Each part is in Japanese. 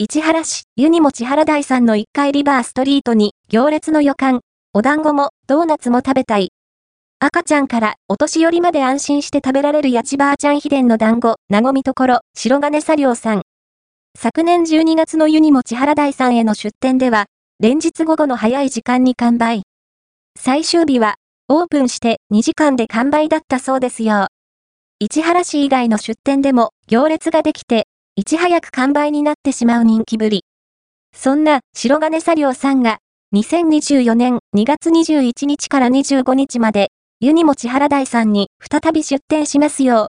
市原市、ユニモチ原台さんの1階リバーストリートに行列の予感、お団子もドーナツも食べたい。赤ちゃんからお年寄りまで安心して食べられる八千葉ちゃん秘伝の団子、なごみところ、白金作業さん。昨年12月のユニモチ原台さんへの出店では、連日午後の早い時間に完売。最終日は、オープンして2時間で完売だったそうですよ。市原市以外の出店でも行列ができて、いち早く完売になってしまう人気ぶり。そんな白金作業さんが、2024年2月21日から25日まで、ユニモチ原台さんに再び出店しますよ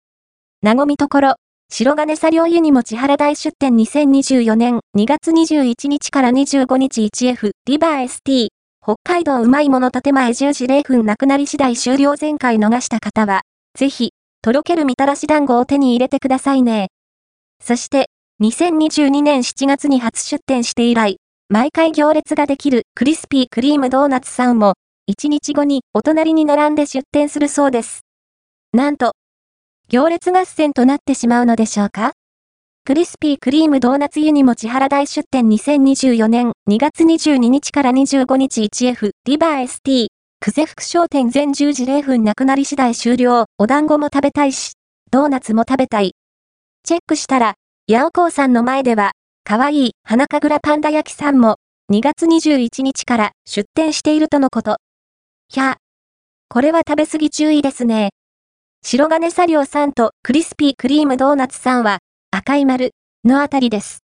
う。なごみところ、白金作業ユニモチ原台出店2024年2月21日から25日 1F リバー ST 北海道うまいもの建前10時0分なくなり次第終了前回逃した方は、ぜひ、とろけるみたらし団子を手に入れてくださいね。そして、2022年7月に初出店して以来、毎回行列ができるクリスピークリームドーナツさんも、1日後にお隣に並んで出店するそうです。なんと、行列合戦となってしまうのでしょうか？クリスピークリームドーナツユニも千原大出店2024年2月22日から25日 1F リバー ST 久世福商店全10時0分なくなり次第終了。お団子も食べたいしドーナツも食べたい。チェックしたら八尾港さんの前ではかわいい花神楽パンダ焼きさんも2月21日から出店しているとのことひゃこれは食べ過ぎ注意ですね白金作業さんとクリスピークリームドーナツさんは赤い丸のあたりです。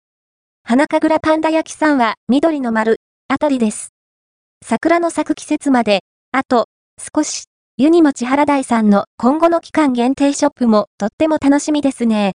花神楽パンダ焼きさんは緑の丸あたりです。桜の咲く季節まで、あと少し、ユニモチハラダイさんの今後の期間限定ショップもとっても楽しみですね。